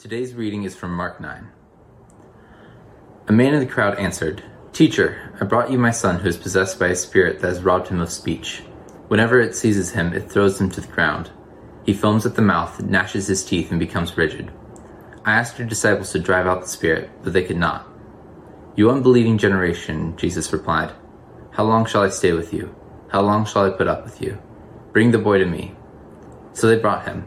Today's reading is from Mark 9. A man in the crowd answered, Teacher, I brought you my son who is possessed by a spirit that has robbed him of speech. Whenever it seizes him, it throws him to the ground. He foams at the mouth, gnashes his teeth, and becomes rigid. I asked your disciples to drive out the spirit, but they could not. You unbelieving generation, Jesus replied, How long shall I stay with you? How long shall I put up with you? Bring the boy to me. So they brought him.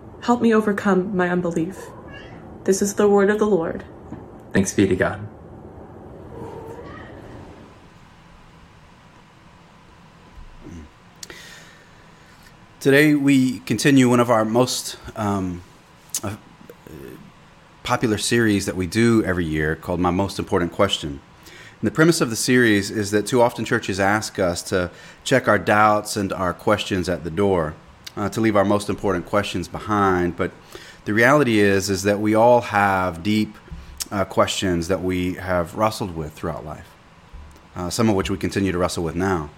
Help me overcome my unbelief. This is the word of the Lord. Thanks be to God. Today we continue one of our most um, uh, popular series that we do every year called My Most Important Question. And the premise of the series is that too often churches ask us to check our doubts and our questions at the door, uh, to leave our most important questions behind. But the reality is, is that we all have deep uh, questions that we have wrestled with throughout life, uh, some of which we continue to wrestle with now.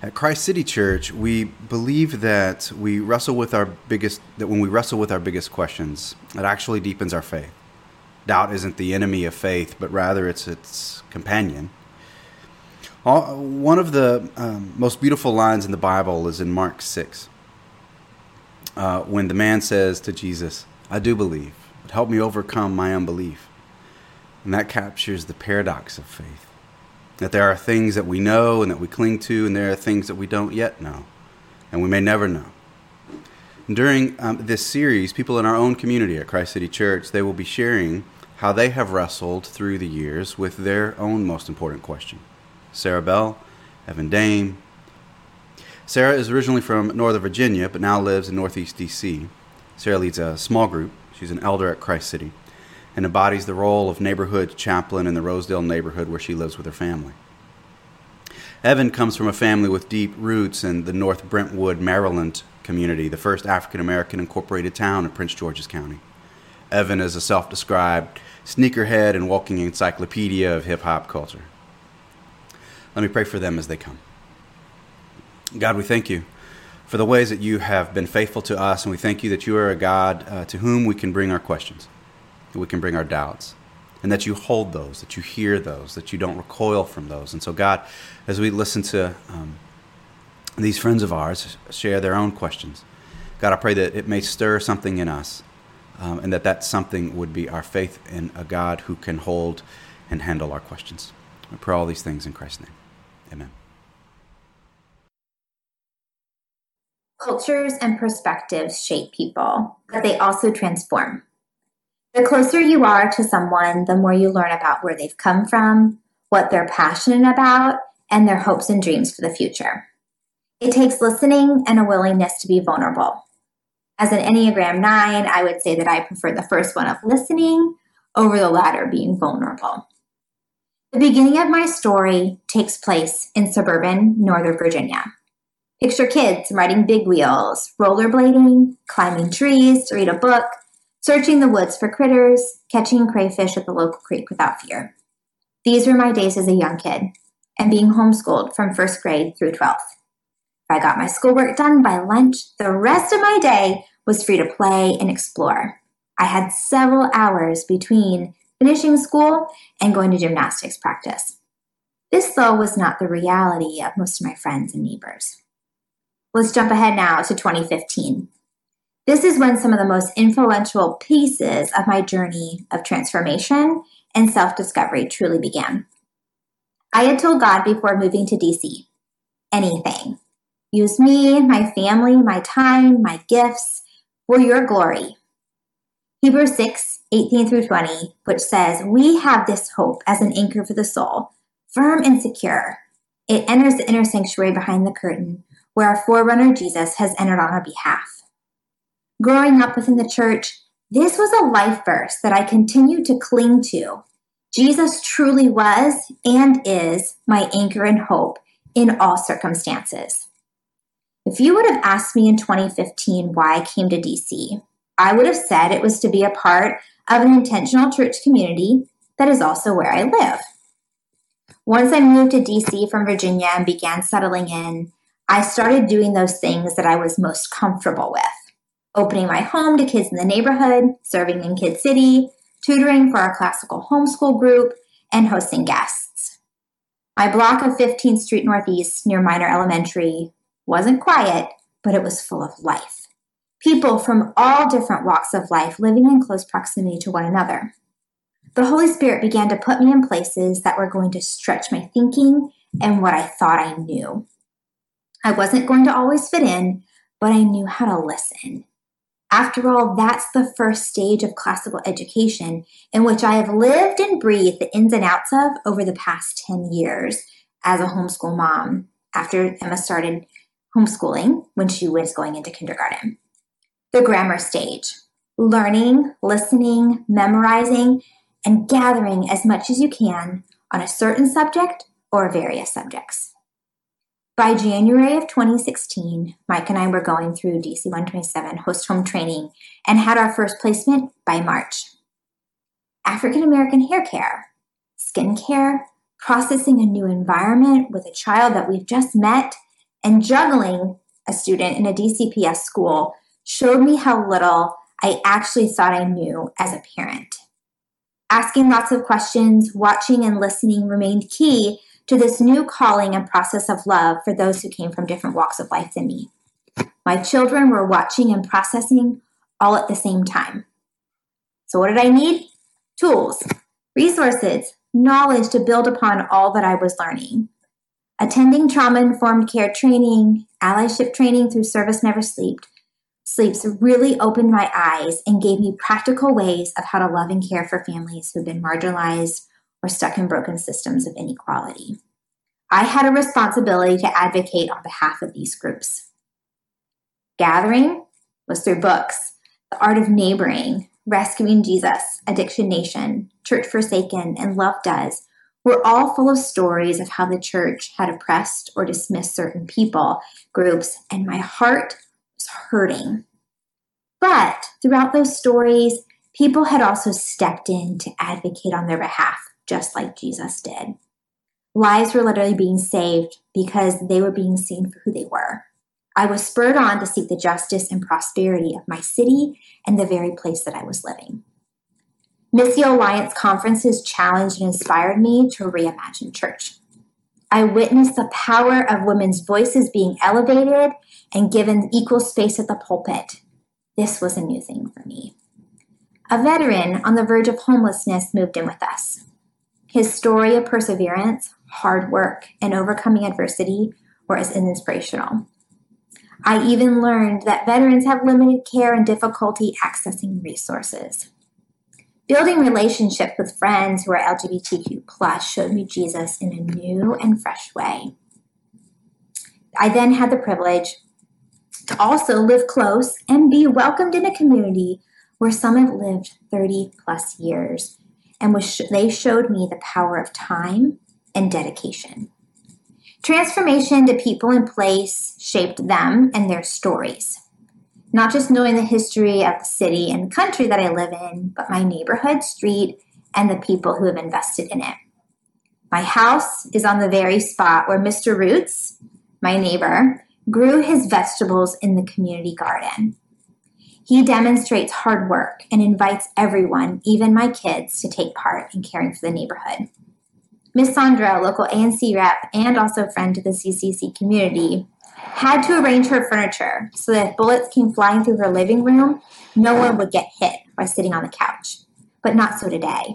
At Christ City Church, we believe that we wrestle with our biggest that when we wrestle with our biggest questions, it actually deepens our faith. Doubt isn't the enemy of faith, but rather it's its companion. One of the um, most beautiful lines in the Bible is in Mark 6, uh, when the man says to Jesus, I do believe, but help me overcome my unbelief. And that captures the paradox of faith that there are things that we know and that we cling to, and there are things that we don't yet know, and we may never know. during um, this series, people in our own community at Christ City Church, they will be sharing how they have wrestled through the years with their own most important question. Sarah Bell, Evan Dame. Sarah is originally from Northern Virginia, but now lives in Northeast DC. Sarah leads a small group. She's an elder at Christ City and embodies the role of neighborhood chaplain in the Rosedale neighborhood where she lives with her family. Evan comes from a family with deep roots in the North Brentwood, Maryland community, the first African American incorporated town in Prince George's County. Evan is a self described sneakerhead and walking encyclopedia of hip hop culture. Let me pray for them as they come. God, we thank you for the ways that you have been faithful to us, and we thank you that you are a God uh, to whom we can bring our questions that we can bring our doubts and that you hold those, that you hear those, that you don't recoil from those. And so, God, as we listen to um, these friends of ours share their own questions, God, I pray that it may stir something in us um, and that that something would be our faith in a God who can hold and handle our questions. I pray all these things in Christ's name. Amen. Cultures and perspectives shape people, but they also transform. The closer you are to someone, the more you learn about where they've come from, what they're passionate about, and their hopes and dreams for the future. It takes listening and a willingness to be vulnerable. As an Enneagram 9, I would say that I prefer the first one of listening over the latter being vulnerable. The beginning of my story takes place in suburban Northern Virginia. Picture kids riding big wheels, rollerblading, climbing trees to read a book, searching the woods for critters, catching crayfish at the local creek without fear. These were my days as a young kid, and being homeschooled from first grade through 12th. If I got my schoolwork done by lunch, the rest of my day was free to play and explore. I had several hours between finishing school and going to gymnastics practice. This, though, was not the reality of most of my friends and neighbors. Let's jump ahead now to 2015. This is when some of the most influential pieces of my journey of transformation and self discovery truly began. I had told God before moving to DC anything. Use me, my family, my time, my gifts for your glory. Hebrews 6 18 through 20, which says, We have this hope as an anchor for the soul, firm and secure. It enters the inner sanctuary behind the curtain, where our forerunner Jesus has entered on our behalf. Growing up within the church, This was a life verse that I continued to cling to. Jesus truly was and is my anchor and hope in all circumstances. If you would have asked me in 2015 why I came to DC, I would have said it was to be a part of an intentional church community that is also where I live. Once I moved to DC from Virginia and began settling in, I started doing those things that I was most comfortable with opening my home to kids in the neighborhood, serving in Kid City, tutoring for our classical homeschool group, and hosting guests. My block of 15th Street Northeast near Miner Elementary wasn't quiet, but it was full of life. People from all different walks of life living in close proximity to one another. The Holy Spirit began to put me in places that were going to stretch my thinking and what I thought I knew. I wasn't going to always fit in, but I knew how to listen. After all, that's the first stage of classical education in which I have lived and breathed the ins and outs of over the past 10 years as a homeschool mom after Emma started homeschooling when she was going into kindergarten. The grammar stage learning, listening, memorizing, and gathering as much as you can on a certain subject or various subjects. By January of 2016, Mike and I were going through DC 127 host home training and had our first placement by March. African American hair care, skin care, processing a new environment with a child that we've just met, and juggling a student in a DCPS school showed me how little I actually thought I knew as a parent. Asking lots of questions, watching and listening remained key to this new calling and process of love for those who came from different walks of life than me. My children were watching and processing all at the same time. So, what did I need? Tools, resources, knowledge to build upon all that I was learning. Attending trauma informed care training, allyship training through Service Never Slept, Sleeps really opened my eyes and gave me practical ways of how to love and care for families who've been marginalized or stuck in broken systems of inequality. I had a responsibility to advocate on behalf of these groups. Gathering was through books, The Art of Neighboring, Rescuing Jesus, Addiction Nation, Church Forsaken, and Love Does were all full of stories of how the church had oppressed or dismissed certain people, groups, and my heart was hurting. But throughout those stories, people had also stepped in to advocate on their behalf just like Jesus did. Lives were literally being saved because they were being seen for who they were. I was spurred on to seek the justice and prosperity of my city and the very place that I was living. Missio Alliance conferences challenged and inspired me to reimagine church. I witnessed the power of women's voices being elevated and given equal space at the pulpit. This was a new thing for me. A veteran on the verge of homelessness moved in with us. His story of perseverance, hard work, and overcoming adversity were as inspirational. I even learned that veterans have limited care and difficulty accessing resources. Building relationships with friends who are LGBTQ plus showed me Jesus in a new and fresh way. I then had the privilege to also live close and be welcomed in a community where some have lived 30 plus years and was they showed me the power of time and dedication. Transformation to people and place shaped them and their stories. Not just knowing the history of the city and country that I live in, but my neighborhood, street, and the people who have invested in it. My house is on the very spot where Mr. Roots, my neighbor, grew his vegetables in the community garden. He demonstrates hard work and invites everyone, even my kids, to take part in caring for the neighborhood. Miss Sandra, local ANC rep and also friend to the CCC community, had to arrange her furniture so that if bullets came flying through her living room, no one would get hit by sitting on the couch. But not so today.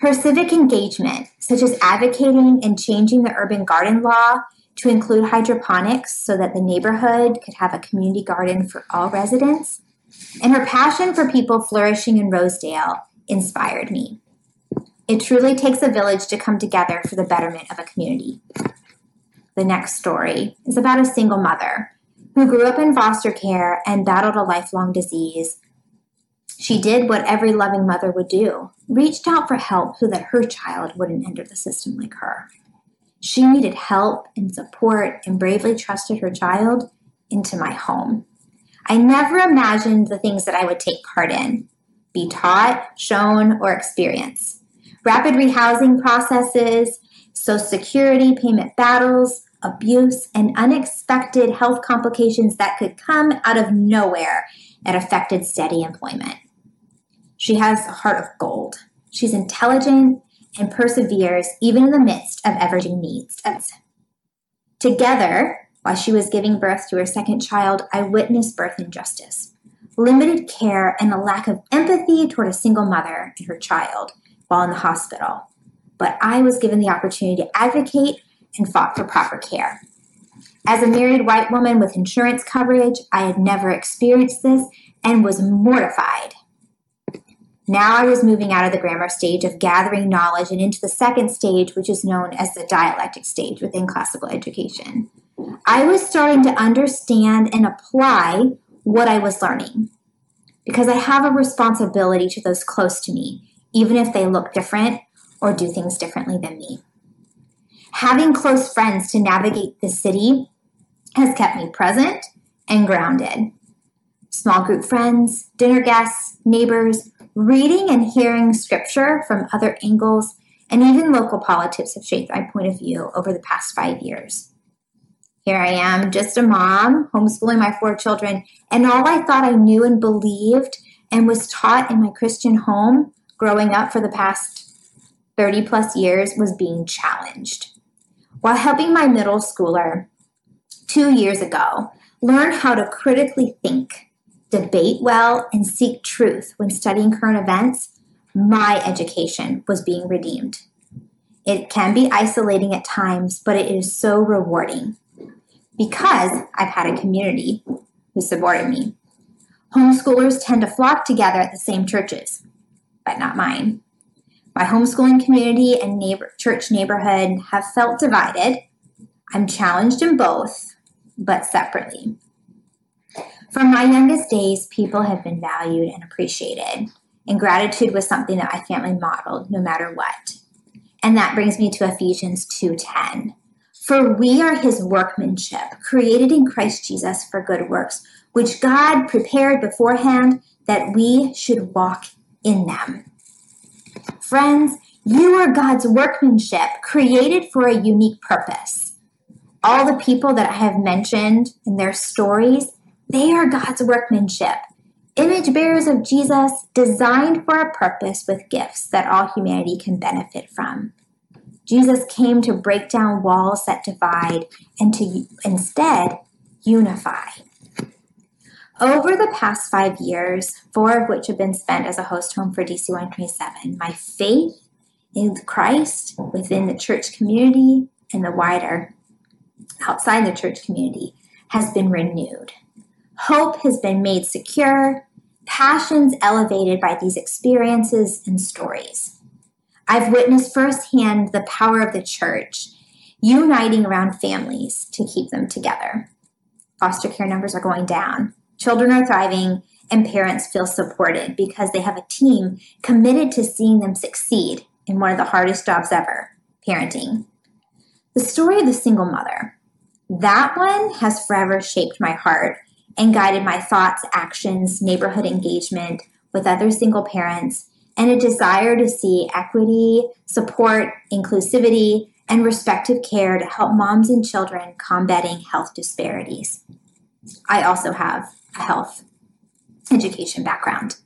Her civic engagement, such as advocating and changing the urban garden law to include hydroponics so that the neighborhood could have a community garden for all residents, and her passion for people flourishing in Rosedale inspired me. It truly takes a village to come together for the betterment of a community. The next story is about a single mother who grew up in foster care and battled a lifelong disease. She did what every loving mother would do reached out for help so that her child wouldn't enter the system like her. She needed help and support and bravely trusted her child into my home. I never imagined the things that I would take part in, be taught, shown, or experience. Rapid rehousing processes, social security payment battles, abuse, and unexpected health complications that could come out of nowhere that affected steady employment. She has a heart of gold. She's intelligent and perseveres even in the midst of ever-changing needs. Together, while she was giving birth to her second child, I witnessed birth injustice, limited care, and a lack of empathy toward a single mother and her child while in the hospital. But I was given the opportunity to advocate and fought for proper care. As a married white woman with insurance coverage, I had never experienced this and was mortified. Now I was moving out of the grammar stage of gathering knowledge and into the second stage, which is known as the dialectic stage within classical education. I was starting to understand and apply what I was learning because I have a responsibility to those close to me, even if they look different or do things differently than me. Having close friends to navigate the city has kept me present and grounded. Small group friends, dinner guests, neighbors, reading and hearing scripture from other angles, and even local politics have shaped my point of view over the past five years. Here I am, just a mom, homeschooling my four children, and all I thought I knew and believed and was taught in my Christian home growing up for the past 30 plus years was being challenged. While helping my middle schooler two years ago learn how to critically think, debate well, and seek truth when studying current events, my education was being redeemed. It can be isolating at times, but it is so rewarding because I've had a community who supported me. Homeschoolers tend to flock together at the same churches, but not mine. My homeschooling community and neighbor, church neighborhood have felt divided. I'm challenged in both, but separately. From my youngest days, people have been valued and appreciated, and gratitude was something that my family modeled no matter what. And that brings me to Ephesians 2:10. For we are his workmanship, created in Christ Jesus for good works, which God prepared beforehand that we should walk in them. Friends, you are God's workmanship, created for a unique purpose. All the people that I have mentioned in their stories, they are God's workmanship, image bearers of Jesus, designed for a purpose with gifts that all humanity can benefit from. Jesus came to break down walls that divide and to instead unify. Over the past five years, four of which have been spent as a host home for DC 127, my faith in Christ within the church community and the wider outside the church community has been renewed. Hope has been made secure, passions elevated by these experiences and stories. I've witnessed firsthand the power of the church uniting around families to keep them together. Foster care numbers are going down, children are thriving, and parents feel supported because they have a team committed to seeing them succeed in one of the hardest jobs ever parenting. The story of the single mother. That one has forever shaped my heart and guided my thoughts, actions, neighborhood engagement with other single parents, and a desire to see equity, support, inclusivity, and respective care to help moms and children combating health disparities. I also have a health education background.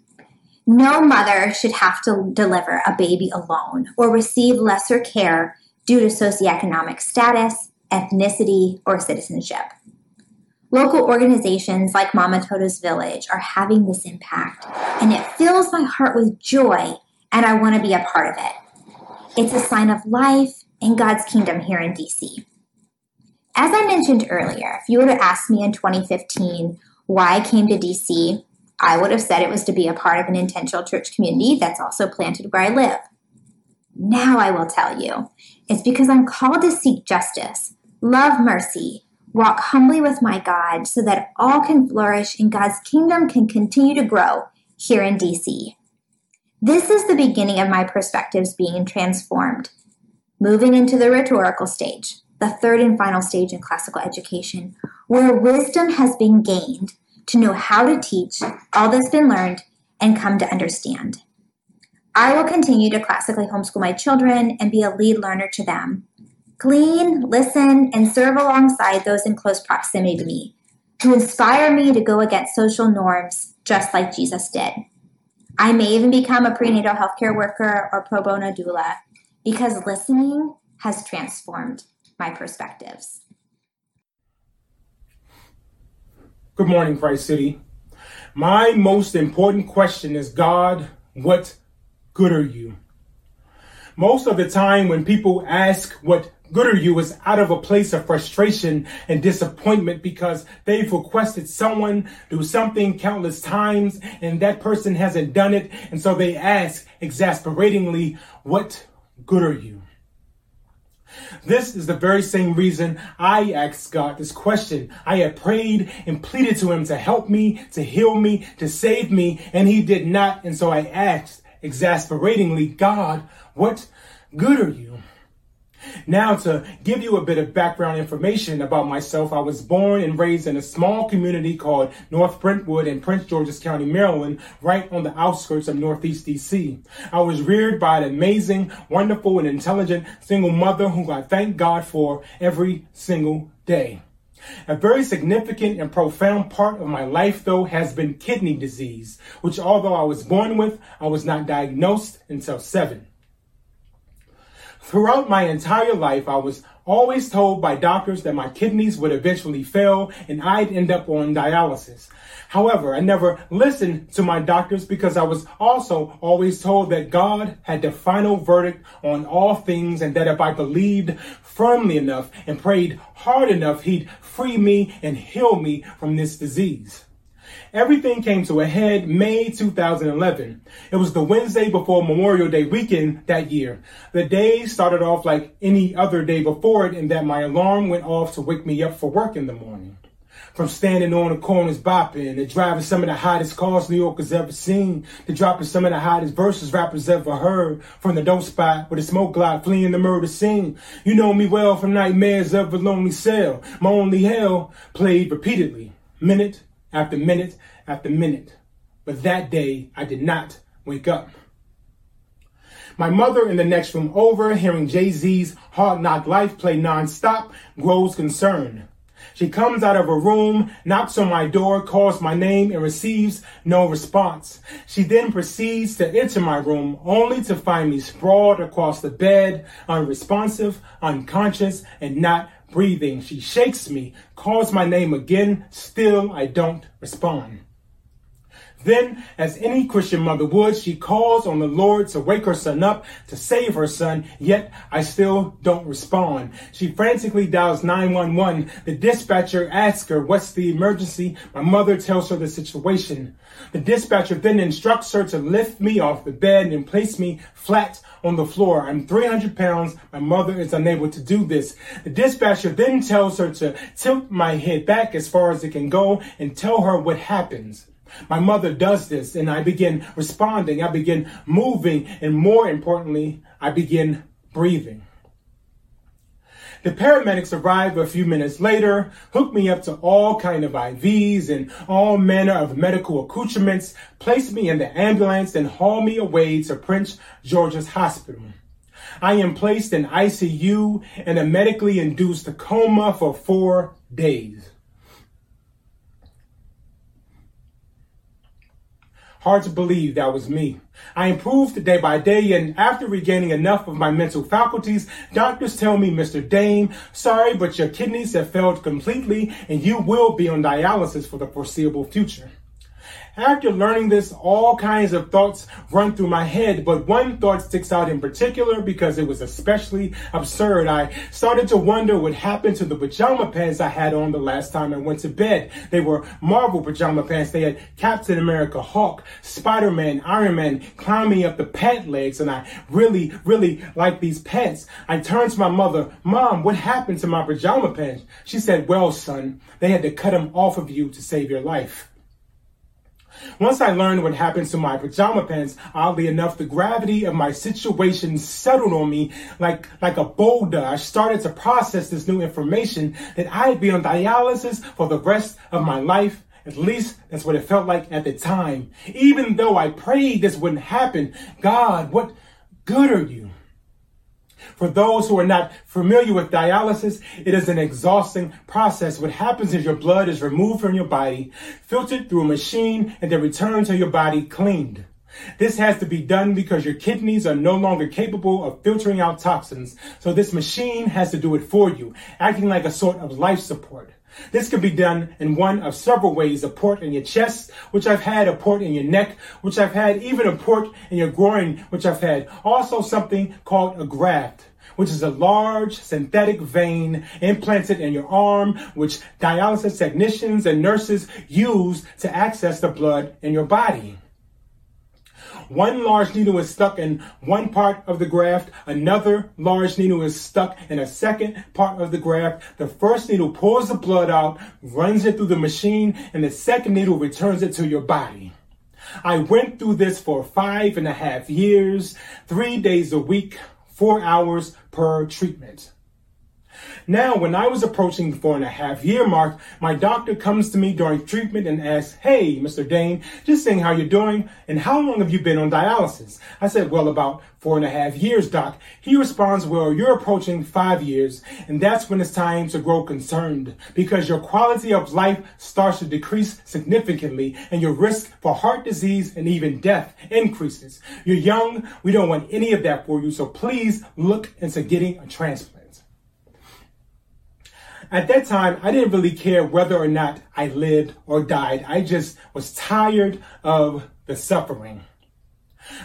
No mother should have to deliver a baby alone or receive lesser care due to socioeconomic status, ethnicity, or citizenship. Local organizations like Mama Toto's Village are having this impact, and it fills my heart with joy, and I want to be a part of it. It's a sign of life and God's kingdom here in DC. As I mentioned earlier, if you would have asked me in 2015 why I came to DC, I would have said it was to be a part of an intentional church community that's also planted where I live. Now I will tell you, it's because I'm called to seek justice, love mercy, walk humbly with my God so that all can flourish and God's kingdom can continue to grow here in DC. This is the beginning of my perspectives being transformed, moving into the rhetorical stage, the third and final stage in classical education, where wisdom has been gained to know how to teach all that's been learned and come to understand. I will continue to classically homeschool my children and be a lead learner to them. Glean, listen, and serve alongside those in close proximity to me, to inspire me to go against social norms just like Jesus did. I may even become a prenatal healthcare worker or pro bono doula because listening has transformed my perspectives. Good morning, Christ City. My most important question is God, what good are you? Most of the time, when people ask what good are you, is out of a place of frustration and disappointment because they've requested someone do something countless times and that person hasn't done it. And so they ask exasperatingly, what good are you? This is the very same reason I asked God this question. I had prayed and pleaded to Him to help me, to heal me, to save me, and He did not. And so I asked exasperatingly, God, what good are you? Now, to give you a bit of background information about myself, I was born and raised in a small community called North Brentwood in Prince George's County, Maryland, right on the outskirts of Northeast DC. I was reared by an amazing, wonderful, and intelligent single mother who I thank God for every single day. A very significant and profound part of my life, though, has been kidney disease, which although I was born with, I was not diagnosed until seven. Throughout my entire life, I was always told by doctors that my kidneys would eventually fail and I'd end up on dialysis. However, I never listened to my doctors because I was also always told that God had the final verdict on all things and that if I believed firmly enough and prayed hard enough, He'd free me and heal me from this disease. Everything came to a head May 2011. It was the Wednesday before Memorial Day weekend that year. The day started off like any other day before it in that my alarm went off to wake me up for work in the morning. From standing on the corners bopping, to driving some of the hottest cars New York has ever seen, to dropping some of the hottest verses rappers ever heard, from the dope spot with a smoke glide fleeing the murder scene. You know me well from nightmares of a lonely cell. My only hell played repeatedly, minute after minute after minute. But that day, I did not wake up. My mother in the next room over, hearing Jay Z's Hard Knock Life play nonstop, grows concerned. She comes out of her room, knocks on my door, calls my name, and receives no response. She then proceeds to enter my room, only to find me sprawled across the bed, unresponsive, unconscious, and not breathing. She shakes me, calls my name again. Still, I don't respond. Then, as any Christian mother would, she calls on the Lord to wake her son up, to save her son, yet I still don't respond. She frantically dials 911. The dispatcher asks her, What's the emergency? My mother tells her the situation. The dispatcher then instructs her to lift me off the bed and place me flat on the floor. I'm 300 pounds. My mother is unable to do this. The dispatcher then tells her to tilt my head back as far as it can go and tell her what happens. My mother does this and I begin responding. I begin moving and more importantly, I begin breathing. The paramedics arrive a few minutes later, hook me up to all kind of IVs and all manner of medical accoutrements, place me in the ambulance and haul me away to Prince George's Hospital. I am placed in ICU in a medically induced coma for four days. Hard to believe that was me. I improved day by day, and after regaining enough of my mental faculties, doctors tell me, Mr. Dame, sorry, but your kidneys have failed completely, and you will be on dialysis for the foreseeable future. After learning this, all kinds of thoughts run through my head, but one thought sticks out in particular because it was especially absurd. I started to wonder what happened to the pajama pants I had on the last time I went to bed. They were Marvel pajama pants. They had Captain America, Hulk, Spider-Man, Iron Man climbing up the pant legs, and I really, really like these pants. I turned to my mother, Mom, what happened to my pajama pants? She said, Well, son, they had to cut them off of you to save your life. Once I learned what happened to my pajama pants, oddly enough, the gravity of my situation settled on me like, like a boulder. I started to process this new information that I'd be on dialysis for the rest of my life. At least that's what it felt like at the time. Even though I prayed this wouldn't happen, God, what good are you? For those who are not familiar with dialysis, it is an exhausting process. What happens is your blood is removed from your body, filtered through a machine, and then returned to your body cleaned. This has to be done because your kidneys are no longer capable of filtering out toxins. So this machine has to do it for you, acting like a sort of life support. This can be done in one of several ways. A port in your chest, which I've had, a port in your neck, which I've had, even a port in your groin, which I've had. Also something called a graft which is a large synthetic vein implanted in your arm, which dialysis technicians and nurses use to access the blood in your body. One large needle is stuck in one part of the graft. Another large needle is stuck in a second part of the graft. The first needle pulls the blood out, runs it through the machine, and the second needle returns it to your body. I went through this for five and a half years, three days a week, four hours per treatment. Now, when I was approaching the four and a half year mark, my doctor comes to me during treatment and asks, Hey, Mr. Dame, just saying how you're doing and how long have you been on dialysis? I said, Well, about four and a half years, doc. He responds, Well, you're approaching five years, and that's when it's time to grow concerned because your quality of life starts to decrease significantly and your risk for heart disease and even death increases. You're young. We don't want any of that for you. So please look into getting a transplant. At that time, I didn't really care whether or not I lived or died. I just was tired of the suffering.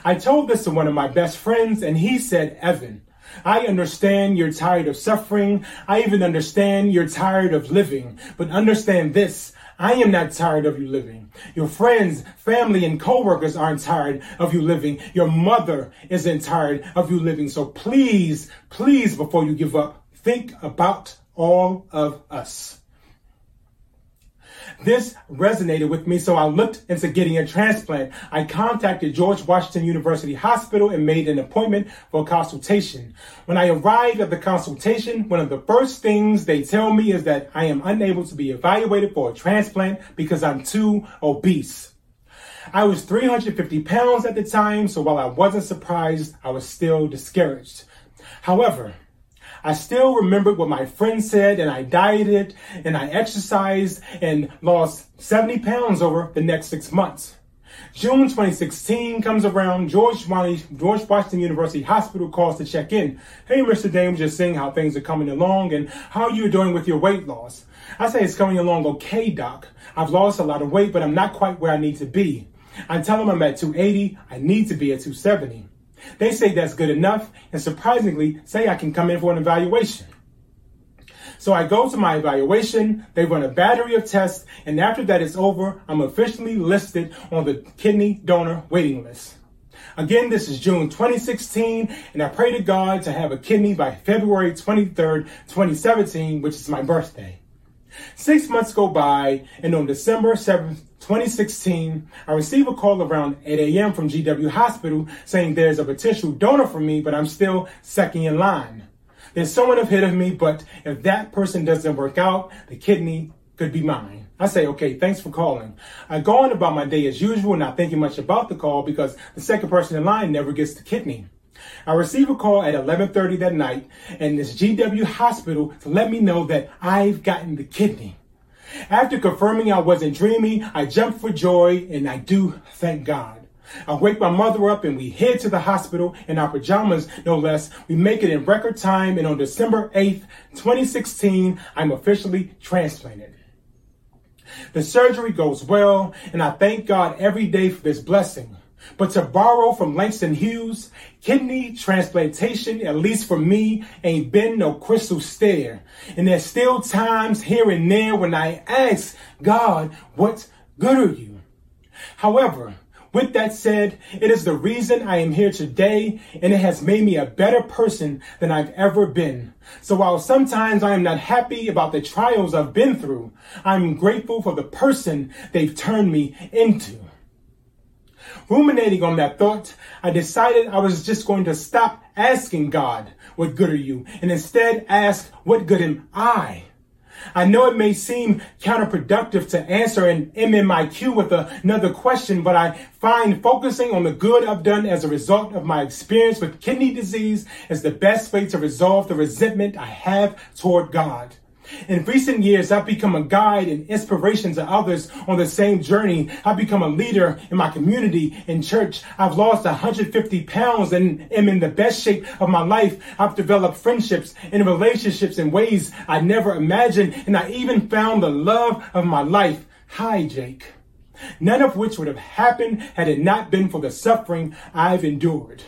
I told this to one of my best friends, and he said, Evan, I understand you're tired of suffering. I even understand you're tired of living. But understand this. I am not tired of you living. Your friends, family, and coworkers aren't tired of you living. Your mother isn't tired of you living. So please, please, before you give up, think about all of us. This resonated with me, so I looked into getting a transplant. I contacted George Washington University Hospital and made an appointment for a consultation. When I arrived at the consultation, one of the first things they tell me is that I am unable to be evaluated for a transplant because I'm too obese. I was 350 pounds at the time, so while I wasn't surprised, I was still discouraged. However, I still remembered what my friend said and I dieted and I exercised and lost 70 pounds over the next six months. June 2016 comes around. George, George Washington University Hospital calls to check in. Hey, Mr. Dame, just seeing how things are coming along and how you're doing with your weight loss. I say it's coming along okay, doc. I've lost a lot of weight, but I'm not quite where I need to be. I tell him I'm at 280. I need to be at 270. They say that's good enough, and surprisingly, say I can come in for an evaluation. So I go to my evaluation, they run a battery of tests, and after that is over, I'm officially listed on the kidney donor waiting list. Again, this is June 2016, and I pray to God to have a kidney by February 23rd, 2017, which is my birthday. Six months go by, and on December 7th, 2016, I receive a call around 8 a.m. from GW Hospital saying there's a potential donor for me, but I'm still second in line. There's someone ahead of me, but if that person doesn't work out, the kidney could be mine. I say, okay, thanks for calling. I go on about my day as usual, not thinking much about the call because the second person in line never gets the kidney. I receive a call at 11:30 that night, and this GW hospital to let me know that I've gotten the kidney. After confirming I wasn't dreaming, I jump for joy, and I do thank God. I wake my mother up and we head to the hospital in our pajamas, no less. We make it in record time, and on December 8th, 2016, I'm officially transplanted. The surgery goes well, and I thank God every day for this blessing. But to borrow from Langston Hughes, kidney transplantation, at least for me, ain't been no crystal stair. And there's still times here and there when I ask God, what good are you? However, with that said, it is the reason I am here today, and it has made me a better person than I've ever been. So while sometimes I am not happy about the trials I've been through, I'm grateful for the person they've turned me into. Ruminating on that thought, I decided I was just going to stop asking God, what good are you? And instead ask, what good am I? I know it may seem counterproductive to answer an MMIQ with another question, but I find focusing on the good I've done as a result of my experience with kidney disease is the best way to resolve the resentment I have toward God. In recent years, I've become a guide and inspiration to others on the same journey. I've become a leader in my community, and church. I've lost 150 pounds and am in the best shape of my life. I've developed friendships and relationships in ways I never imagined, and I even found the love of my life. Hi, Jake. None of which would have happened had it not been for the suffering I've endured.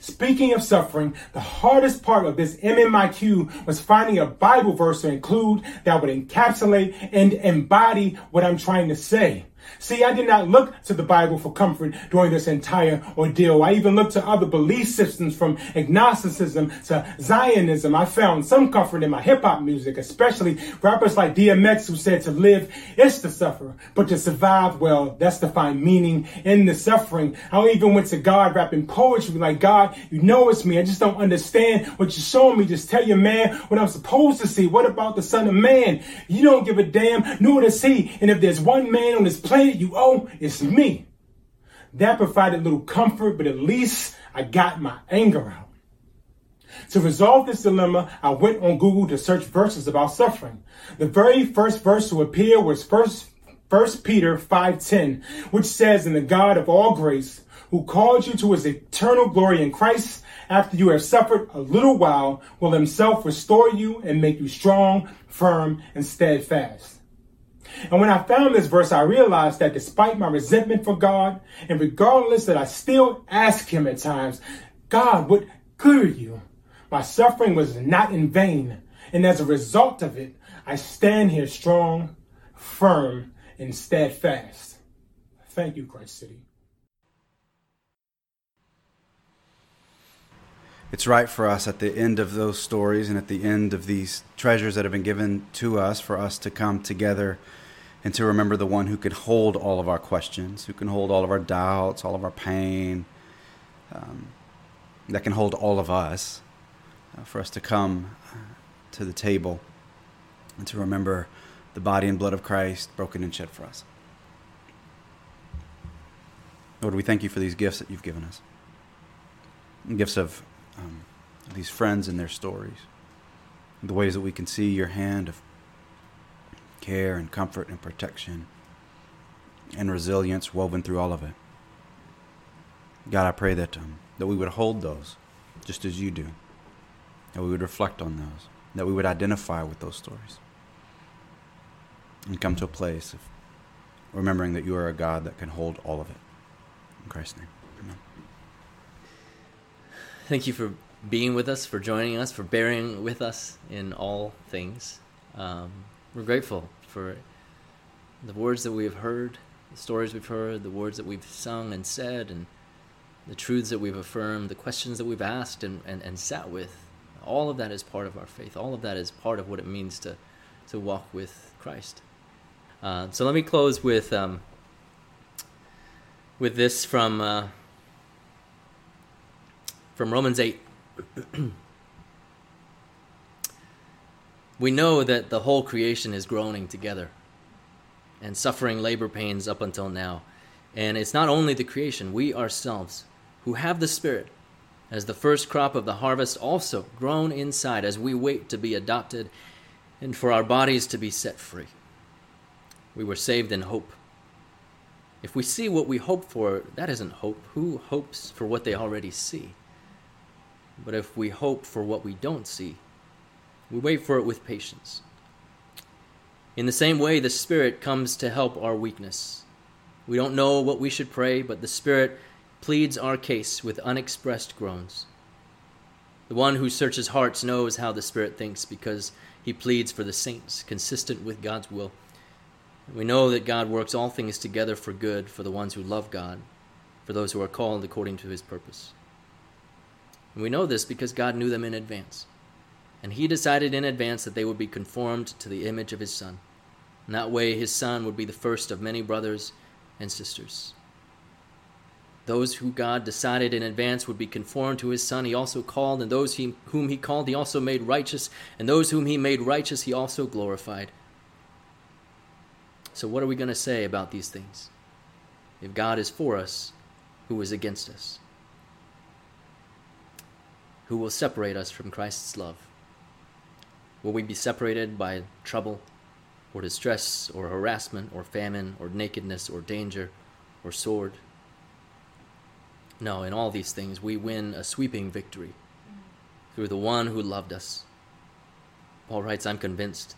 Speaking of suffering, the hardest part of this MMIQ was finding a Bible verse to include that would encapsulate and embody what I'm trying to say. See, I did not look to the Bible for comfort during this entire ordeal. I even looked to other belief systems from agnosticism to Zionism. I found some comfort in my hip hop music, especially rappers like DMX who said to live is to suffer, but to survive, well, that's to find meaning in the suffering. I even went to God rapping poetry like, God, you know it's me. I just don't understand what you're showing me. Just tell your man what I'm supposed to see. What about the son of man? You don't give a damn, nor does he. And if there's one man on this planet you owe, it's me. That provided little comfort, but at least I got my anger out. To resolve this dilemma, I went on Google to search verses about suffering. The very first verse to appear was first 1 Peter 5:10, which says, "In the God of all grace, who called you to his eternal glory in Christ, after you have suffered a little while, will himself restore you and make you strong, firm, and steadfast." And when I found this verse, I realized that despite my resentment for God, and regardless that I still ask Him at times, God, good are you? My suffering was not in vain. And as a result of it, I stand here strong, firm, and steadfast. Thank you, Christ City. It's right for us at the end of those stories and at the end of these treasures that have been given to us for us to come together and to remember the one who can hold all of our questions, who can hold all of our doubts, all of our pain, um, that can hold all of us, uh, for us to come uh, to the table and to remember the body and blood of Christ broken and shed for us. Lord, we thank you for these gifts that you've given us gifts of um, these friends and their stories, the ways that we can see your hand of care and comfort and protection and resilience woven through all of it. God, I pray that um, that we would hold those just as you do, that we would reflect on those, that we would identify with those stories, and come to a place of remembering that you are a God that can hold all of it. In Christ's name, amen. Thank you for being with us, for joining us, for bearing with us in all things. Um, we're grateful for the words that we have heard, the stories we've heard, the words that we've sung and said, and the truths that we've affirmed, the questions that we've asked and, and, and sat with. All of that is part of our faith. All of that is part of what it means to, to walk with Christ. Uh, so let me close with um, with this from uh, from Romans eight. We know that the whole creation is groaning together and suffering labor pains up until now. And it's not only the creation, we ourselves, who have the Spirit, as the first crop of the harvest, also groan inside as we wait to be adopted and for our bodies to be set free. We were saved in hope. If we see what we hope for, that isn't hope. Who hopes for what they already see? But if we hope for what we don't see, we wait for it with patience. In the same way, the Spirit comes to help our weakness. We don't know what we should pray, but the Spirit pleads our case with unexpressed groans. The one who searches hearts knows how the Spirit thinks because he pleads for the saints, consistent with God's will. We know that God works all things together for good for the ones who love God, for those who are called according to his purpose. And we know this because God knew them in advance and he decided in advance that they would be conformed to the image of his Son. In that way, his Son would be the first of many brothers and sisters. Those who God decided in advance would be conformed to his Son, he also called, and those he, whom he called, he also made righteous, and those whom he made righteous, he also glorified. So, what are we going to say about these things? If God is for us, who is against us? Who will separate us from Christ's love? Will we be separated by trouble, or distress, or harassment, or famine, or nakedness, or danger, or sword? No, in all these things we win a sweeping victory through the one who loved us. Paul writes, I'm convinced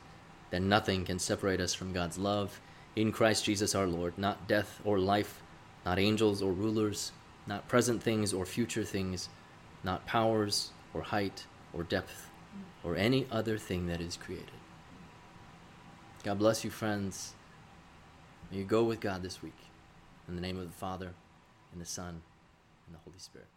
that nothing can separate us from God's love in Christ Jesus our Lord, not death or life, not angels or rulers, not present things or future things, not powers or height or depth or any other thing that is created. God bless you, friends. May you go with God this week. In the name of the Father, and the Son, and the Holy Spirit.